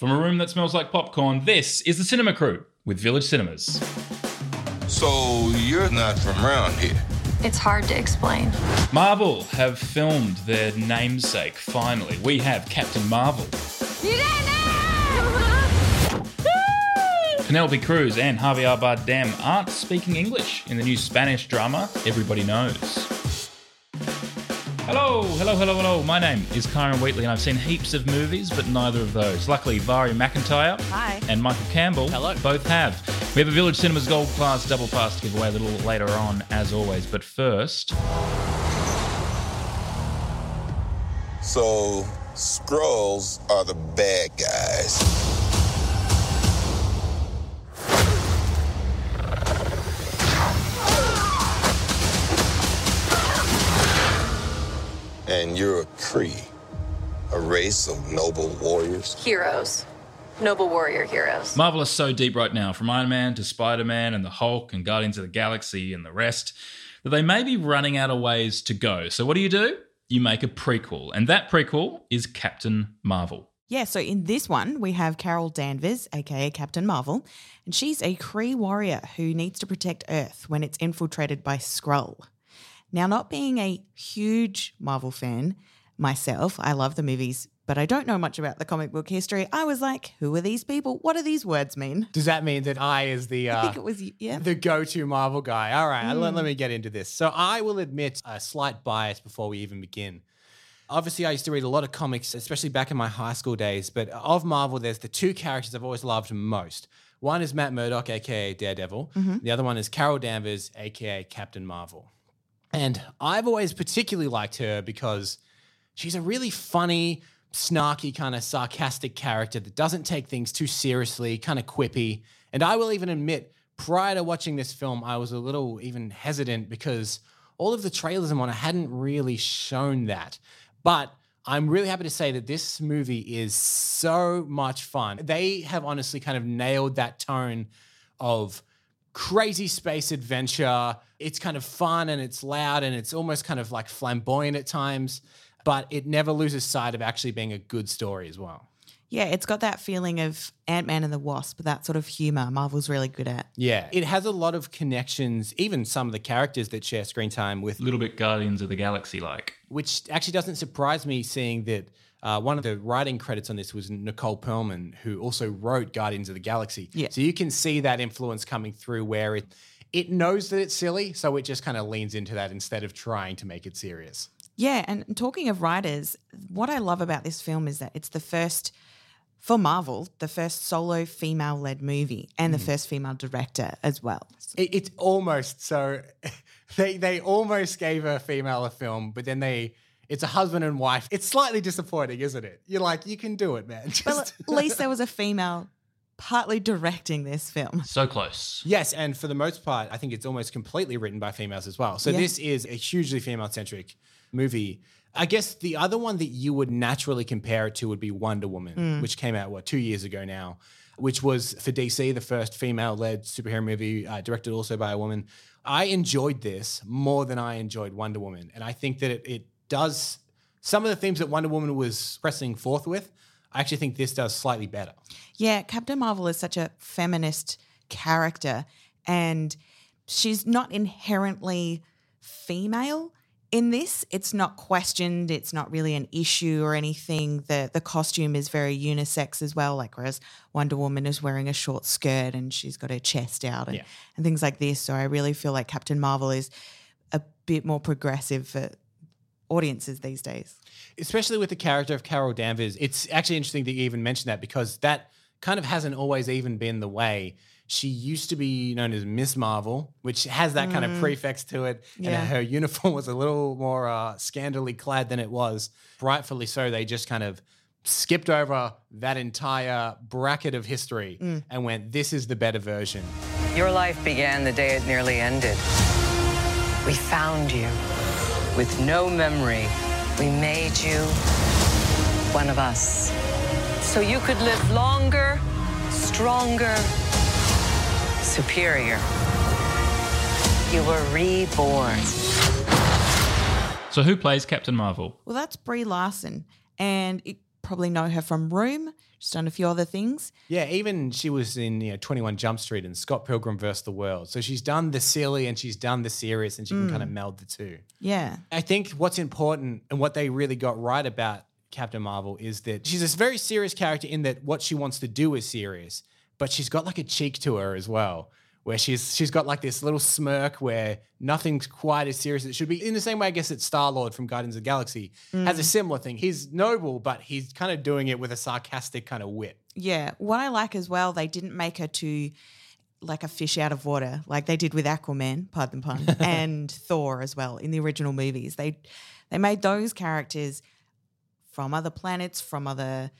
From a room that smells like popcorn, this is the Cinema Crew with Village Cinemas. So you're not from around here? It's hard to explain. Marvel have filmed their namesake finally. We have Captain Marvel. You didn't Penelope Cruz and Javier Bardem aren't speaking English in the new Spanish drama Everybody Knows. Hello, hello, hello, hello. My name is Kyron Wheatley, and I've seen heaps of movies, but neither of those. Luckily, Vari McIntyre Hi. and Michael Campbell Hello. both have. We have a Village Cinemas Gold Class double pass to give away a little later on, as always. But first, So Skrulls are the bad guys. And you're a Kree, a race of noble warriors. Heroes. Noble warrior heroes. Marvel is so deep right now, from Iron Man to Spider Man and the Hulk and Guardians of the Galaxy and the rest, that they may be running out of ways to go. So, what do you do? You make a prequel, and that prequel is Captain Marvel. Yeah, so in this one, we have Carol Danvers, aka Captain Marvel, and she's a Kree warrior who needs to protect Earth when it's infiltrated by Skrull. Now, not being a huge Marvel fan myself, I love the movies, but I don't know much about the comic book history. I was like, who are these people? What do these words mean? Does that mean that I is the I uh, think it was, yeah. the go-to Marvel guy? All right, let, let me get into this. So I will admit a slight bias before we even begin. Obviously, I used to read a lot of comics, especially back in my high school days. But of Marvel, there's the two characters I've always loved most. One is Matt Murdock, aka Daredevil. The other one is Carol Danvers, aka Captain Marvel. And I've always particularly liked her because she's a really funny, snarky, kind of sarcastic character that doesn't take things too seriously, kind of quippy. And I will even admit, prior to watching this film, I was a little even hesitant because all of the trailers and whatnot hadn't really shown that. But I'm really happy to say that this movie is so much fun. They have honestly kind of nailed that tone of crazy space adventure. It's kind of fun and it's loud and it's almost kind of like flamboyant at times, but it never loses sight of actually being a good story as well. Yeah, it's got that feeling of Ant Man and the Wasp, that sort of humor Marvel's really good at. Yeah, it has a lot of connections, even some of the characters that share screen time with A little bit Guardians of the Galaxy like. which actually doesn't surprise me seeing that uh, one of the writing credits on this was Nicole Perlman, who also wrote Guardians of the Galaxy. Yeah. So you can see that influence coming through where it it knows that it's silly, so it just kind of leans into that instead of trying to make it serious. Yeah, and talking of writers, what I love about this film is that it's the first for Marvel, the first solo female led movie and the first female director as well. It, it's almost so they they almost gave a female a film, but then they it's a husband and wife. It's slightly disappointing, isn't it? You're like, you can do it, man. But Just- at least there was a female partly directing this film. So close. Yes, and for the most part, I think it's almost completely written by females as well. So Yeah. this is a hugely female-centric movie. I guess the other one that you would naturally compare it to would be Wonder Woman, which came out what two years ago now, which was for DC the first female-led superhero movie, uh, directed also by a woman. I enjoyed this more than I enjoyed Wonder Woman, and I think that it, it does some of the themes that Wonder Woman was pressing forth with. I actually think this does slightly better. Yeah, Captain Marvel is such a feminist character and she's not inherently female in this. It's not questioned, it's not really an issue or anything. The the costume is very unisex as well, like whereas Wonder Woman is wearing a short skirt and she's got her chest out and, Yeah. and things like this. So I really feel like Captain Marvel is a bit more progressive for audiences these days. especially with the character of Carol Danvers, it's actually interesting that you even mentioned that because that kind of hasn't always even been the way. She used to be known as Miss Marvel, which has that kind of prefix to it. Yeah. And her uniform was a little more uh, scandally clad than it was. Rightfully so, they just kind of skipped over that entire bracket of history and went, this is the better version. Your life began the day it nearly ended. We found you with no memory. We made you one of us. So you could live longer, stronger, superior. You were reborn. So, who plays Captain Marvel? Well, that's Brie Larson, and it probably know her from Room. She's done a few other things. Yeah, even she was in you know 21 Jump Street and Scott Pilgrim vs. the World. So she's done the silly and she's done the serious and she can kind of mm. meld the two. Yeah. I think what's important and what they really got right about Captain Marvel is that she's this very serious character in that what she wants to do is serious, but she's got like a cheek to her as well. Where she's she's got like this little smirk where nothing's quite as serious as it should be. In the same way, I guess it's Star Lord from Guardians of the Galaxy mm. has a similar thing. He's noble, but he's kind of doing it with a sarcastic kind of wit. Yeah. What I like as well, they didn't make her too like a fish out of water, like they did with Aquaman, pardon the pun, and Thor as well in the original movies. They they made those characters from other planets, from other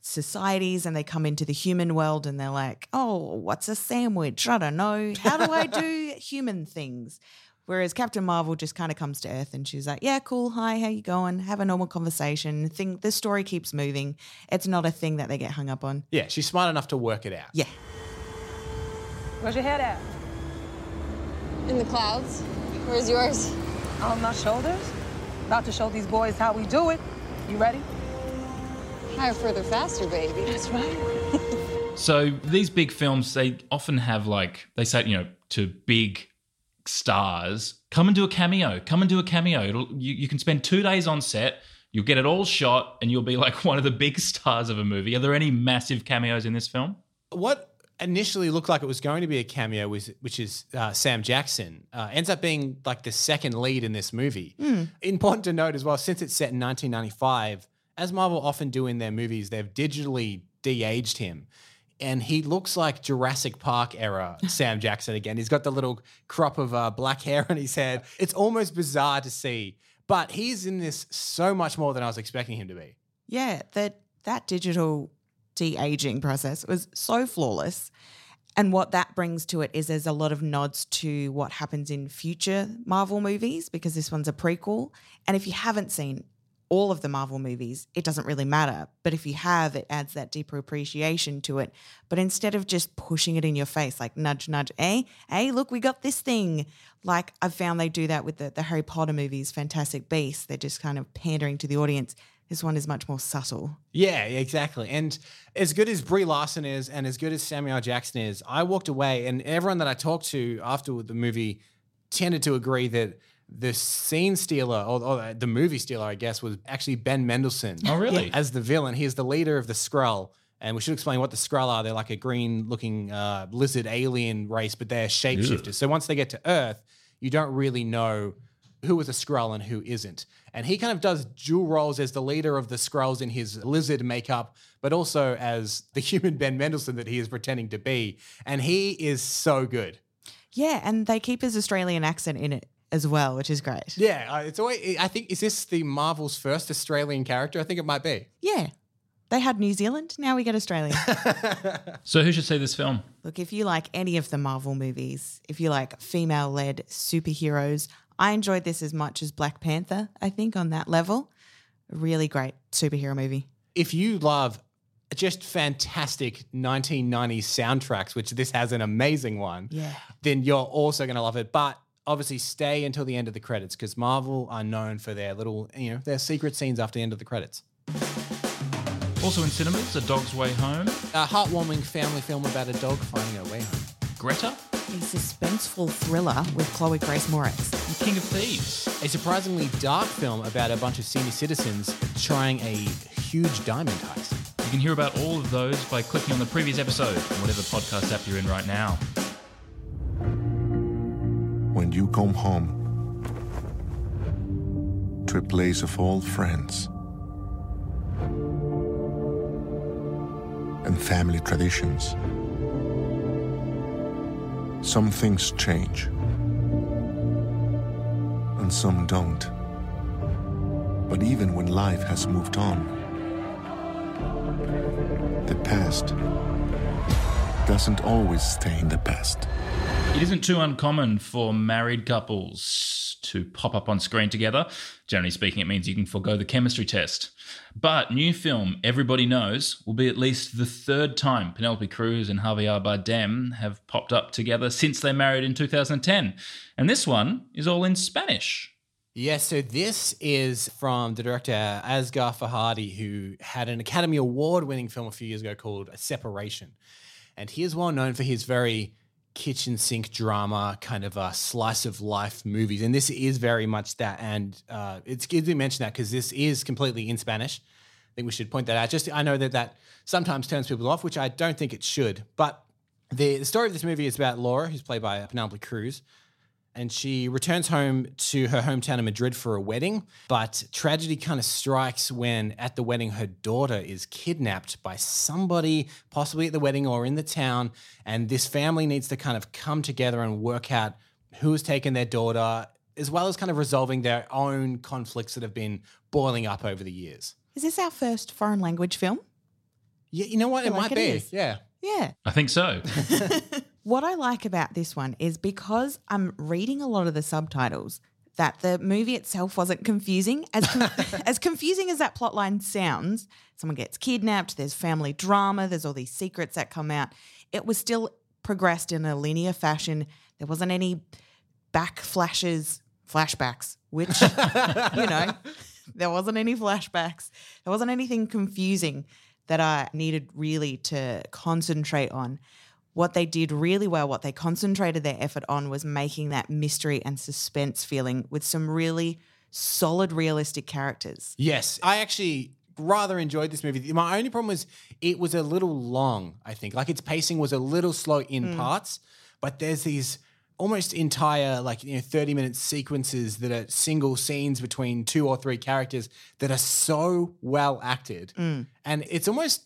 societies, and they come into the human world and they're like, oh, what's a sandwich? I don't know. How do I do human things? Whereas Captain Marvel just kind of comes to Earth and she's like, "Yeah, cool. Hi, how you going? Have a normal conversation. Thing the story keeps moving. It's not a thing that they get hung up on." Yeah, she's smart enough to work it out. Yeah. Where's your head at? In the clouds. Where's yours? On my shoulders. About to show these boys how we do it. You ready? Higher, further, faster, baby. That's right. So these big films, they often have like they say, you know, to big stars, come and do a cameo. Come and do a cameo. It'll, you, you can spend two days on set. You'll get it all shot, and you'll be like one of the big stars of a movie. Are there any massive cameos in this film? What initially looked like it was going to be a cameo, was, which is uh, Sam Jackson, uh, ends up being like the second lead in this movie. Important to note as well, since it's set in 1995, as Marvel often do in their movies, they've digitally de-aged him. And he looks like Jurassic Park era Sam Jackson again. He's got the little crop of uh, black hair on his head. It's almost bizarre to see, but he's in this so much more than I was expecting him to be. Yeah, that that digital de-aging process was so flawless. And what that brings to it is there's a lot of nods to what happens in future Marvel movies because this one's a prequel. And if you haven't seen all of the Marvel movies, it doesn't really matter. But if you have, it adds that deeper appreciation to it. But instead of just pushing it in your face, like nudge, nudge, eh, hey, look, we got this thing. Like I've found they do that with the, the Harry Potter movies, Fantastic Beasts. They're just kind of pandering to the audience. This one is much more subtle. Yeah, exactly. And as good as Brie Larson is, and as good as Samuel. Jackson is, I walked away, and everyone that I talked to after the movie tended to agree that the scene stealer, or, or the movie stealer, I guess, was actually Ben Mendelsohn. Oh, really? As the villain, he is the leader of the Skrull. And we should explain what the Skrull are. They're like a green-looking uh, lizard alien race, but they're shapeshifters. So once they get to Earth, you don't really know who is a Skrull and who isn't. And he kind of does dual roles as the leader of the Skrulls in his lizard makeup, but also as the human Ben Mendelsohn that he is pretending to be. And he is so good. Yeah, and they keep his Australian accent in it as well, which is great. Yeah, uh, it's always. I think is this the Marvel's first Australian character? I think it might be. Yeah. They had New Zealand, now we get Australia. So who should see this film? Look, if you like any of the Marvel movies, if you like female led superheroes, I enjoyed this as much as Black Panther, I think, on that level. Really great superhero movie. If you love just fantastic 1990s soundtracks, which this has an amazing one, Yeah. then you're also going to love it. But obviously, stay until the end of the credits because Marvel are known for their little, you know, their secret scenes after the end of the credits. Also in cinemas, A Dog's Way Home, A heartwarming family film about a dog finding her way home. Greta, A suspenseful thriller with Chloe Grace Moretz. and King of Thieves. A surprisingly dark film about a bunch of senior citizens trying a huge diamond heist. You can hear about all of those by clicking on the previous episode on whatever podcast app you're in right now. When you come home to a place of old friends and family traditions, some things change and some don't. But even when life has moved on, the past doesn't always stay in the past. It isn't too uncommon for married couples to pop up on screen together. Generally speaking, it means you can forego the chemistry test. But new film Everybody Knows will be at least the third time Penelope Cruz and Javier Bardem have popped up together since they married in 2010. And this one is all in Spanish. Yes, so this is from the director Asghar Farhadi, who had an Academy Award winning film a few years ago called A Separation. And he is well known for his very kitchen sink drama, kind of a slice of life movies. And this is very much that. And uh, it's good to mention that because this is completely in Spanish. I think we should point that out. Just I know that that sometimes turns people off, which I don't think it should. But the, the story of this movie is about Laura, who's played by Penelope Cruz, and she returns home to her hometown of Madrid for a wedding. But tragedy kind of strikes when at the wedding her daughter is kidnapped by somebody, possibly at the wedding or in the town, and this family needs to kind of come together and work out who has taken their daughter, as well as kind of resolving their own conflicts that have been boiling up over the years. Is this our first foreign language film? Yeah, you know what? It like might it be. is. Yeah. Yeah. I think so. What I like about this one is because I'm reading a lot of the subtitles, that the movie itself wasn't confusing. As as confusing as that plotline sounds, someone gets kidnapped, there's family drama, there's all these secrets that come out. It was still progressed in a linear fashion. There wasn't any back flashes, flashbacks, which you know, there wasn't any flashbacks. There wasn't anything confusing that I needed really to concentrate on. What they did really well, what they concentrated their effort on was making that mystery and suspense feeling with some really solid, realistic characters. Yes, I actually rather enjoyed this movie. My only problem was it was a little long, I think. Like its pacing was a little slow in hmm. parts, but there's these almost entire like you know 30 minute sequences that are single scenes between two or three characters that are so well acted. Hmm. And it's almost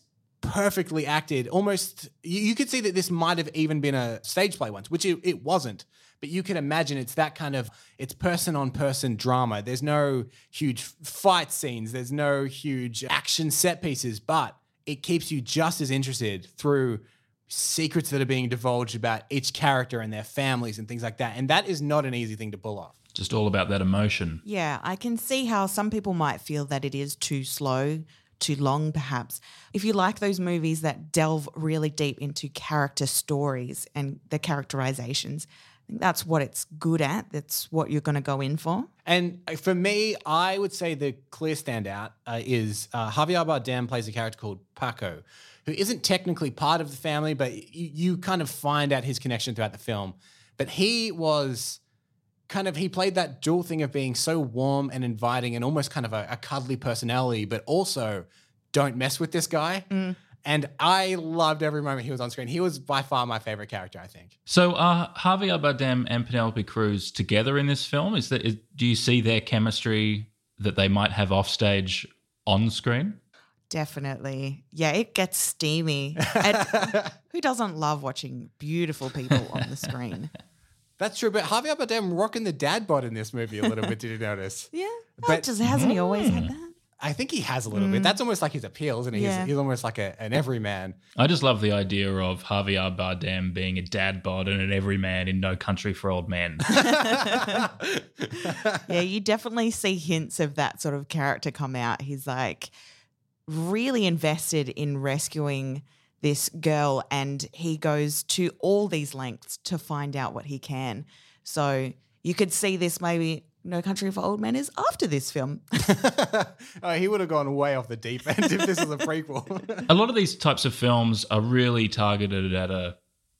perfectly acted. Almost you, you could see that this might have even been a stage play once, which it, it wasn't. But you can imagine it's that kind of it's person on person drama. There's no huge fight scenes. There's no huge action set pieces, but it keeps you just as interested through secrets that are being divulged about each character and their families and things like that. And that is not an easy thing to pull off. Just all about that emotion. Yeah, I can see how some people might feel that it is too slow, too long, perhaps. If you like those movies that delve really deep into character stories and the characterizations, I think that's what it's good at. That's what you're going to go in for. And uh, for me, I would say the clear standout uh, is uh, Javier Bardem plays a character called Paco, who isn't technically part of the family, but you, you kind of find out his connection throughout the film. But he was kind of he played that dual thing of being so warm and inviting and almost kind of a, a cuddly personality, but also don't mess with this guy. Mm. And I loved every moment he was on screen. He was by far my favorite character, I think. So are Javier Bardem and Penelope Cruz together in this film? Is that is, do you see their chemistry that they might have offstage on screen? Definitely. Yeah, it gets steamy. And who doesn't love watching beautiful people on the screen? That's true, but Javier Bardem rocking the dad bod in this movie a little bit. Did you notice? Yeah. But- But just hasn't he always had that? I think he has a little bit. Mm. That's almost like his appeal, isn't he? He's- He's, almost like a, an everyman. I just love the idea of Javier Bardem being a dad bod and an everyman in No Country for Old Men. yeah, you definitely see hints of that sort of character come out. He's like really invested in rescuing this girl and he goes to all these lengths to find out what he can. So you could see this maybe No Country for Old Men is after this film. oh, he would have gone way off the deep end if this was a prequel. a lot of these types of films are really targeted at a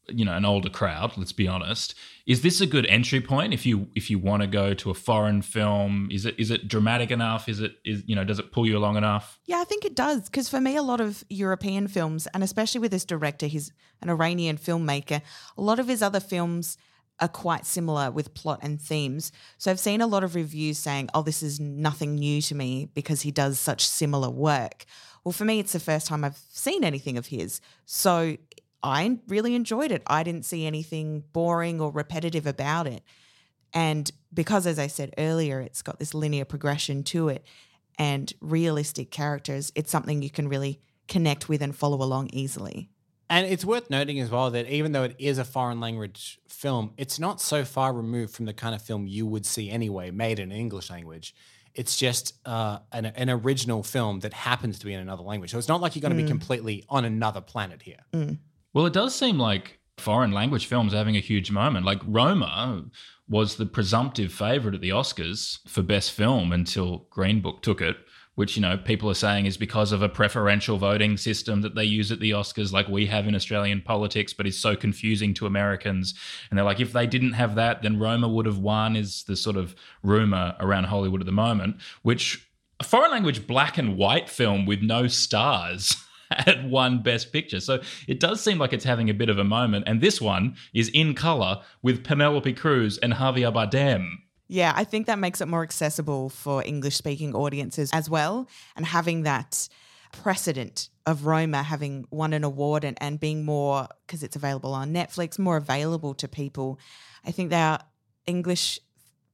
you know an older crowd let's be honest is this a good entry point if you if you want to go to a foreign film is it is it dramatic enough is it is you know does it pull you along enough Yeah, I think it does. Because for me, a lot of European films, and especially with this director, he's an Iranian filmmaker, a lot of his other films are quite similar with plot and themes. So I've seen a lot of reviews saying, oh, this is nothing new to me because he does such similar work. Well, for me, it's the first time I've seen anything of his. So I really enjoyed it. I didn't see anything boring or repetitive about it. And because, as I said earlier, it's got this linear progression to it and realistic characters, it's something you can really connect with and follow along easily. and it's worth noting as well that even though it is a foreign language film, it's not so far removed from the kind of film you would see anyway, made in English language. It's just uh, an, an original film that happens to be in another language. So it's not like you're going to be completely on another planet here. Well it does seem like foreign language films are having a huge moment like roma was the presumptive favourite at the Oscars for Best Film until Green Book took it, which, you know, people are saying is because of a preferential voting system that they use at the Oscars, like we have in Australian politics, but is so confusing to Americans. And they're like, if they didn't have that, then Roma would have won, is the sort of rumour around Hollywood at the moment, which a foreign language black and white film with no stars. Had won Best Picture. So it does seem like it's having a bit of a moment. And this one is in colour with Penelope Cruz and Javier Bardem. Yeah, I think that makes it more accessible for English speaking audiences as well. And having that precedent of Roma having won an award and, and being more, because it's available on Netflix, more available to people. I think their English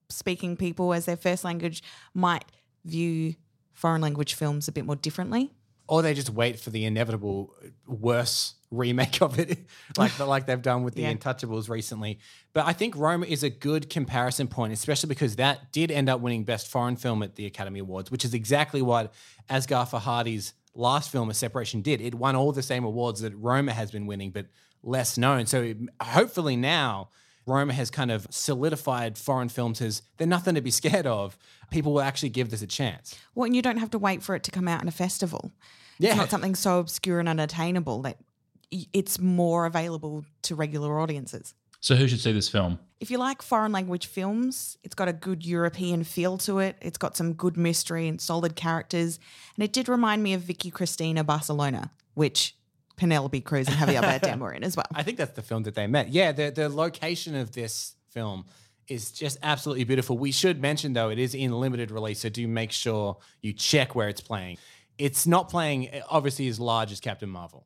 speaking people as their first language might view foreign language films a bit more differently. Or they just wait for the inevitable uh, worse remake of it, like like they've done with the Yeah. Untouchables recently. But I think Roma is a good comparison point, especially because that did end up winning Best Foreign Film at the Academy Awards, which is exactly what Asghar Farhadi's last film, A Separation, did. It won all the same awards that Roma has been winning, but less known. So hopefully now Roma has kind of solidified foreign films as they're nothing to be scared of. People will actually give this a chance. Well, and you don't have to wait for it to come out in a festival. Yeah. It's not something so obscure and unattainable that it's more available to regular audiences. So who should see this film? If you like foreign language films, it's got a good European feel to it. It's got some good mystery and solid characters. And it did remind me of Vicky Cristina Barcelona, which Penelope Cruz and Javier Bardem were in as well. I think that's the film that they met. Yeah, the the location of this film is just absolutely beautiful. We should mention though, it is in limited release, so do make sure you check where it's playing. It's not playing eh, obviously as large as Captain Marvel.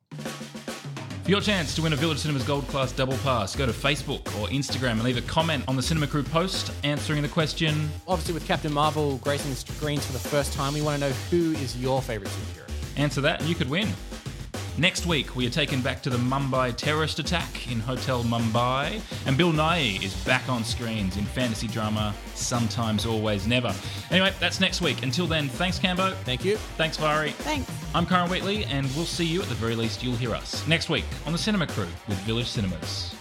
For your chance to win a Village Cinemas Gold Class Double Pass, go to Facebook or Instagram and leave a comment on the Cinema Crew post answering the question Obviously, with Captain Marvel gracing the screens for the first time, we want to know who is your favorite superhero. Answer that and you could win. Next week, we are taken back to the Mumbai terrorist attack in Hotel Mumbai, and Bill Nighy is back on screens in fantasy drama Sometimes Always Never. Anyway, that's next week. Until then, thanks, Cambo. Thank you. Thanks, Vari. Thanks. I'm Kyron Wheatley, and we'll see you at the very least, you'll hear us next week on the Cinema Crew with Village Cinemas.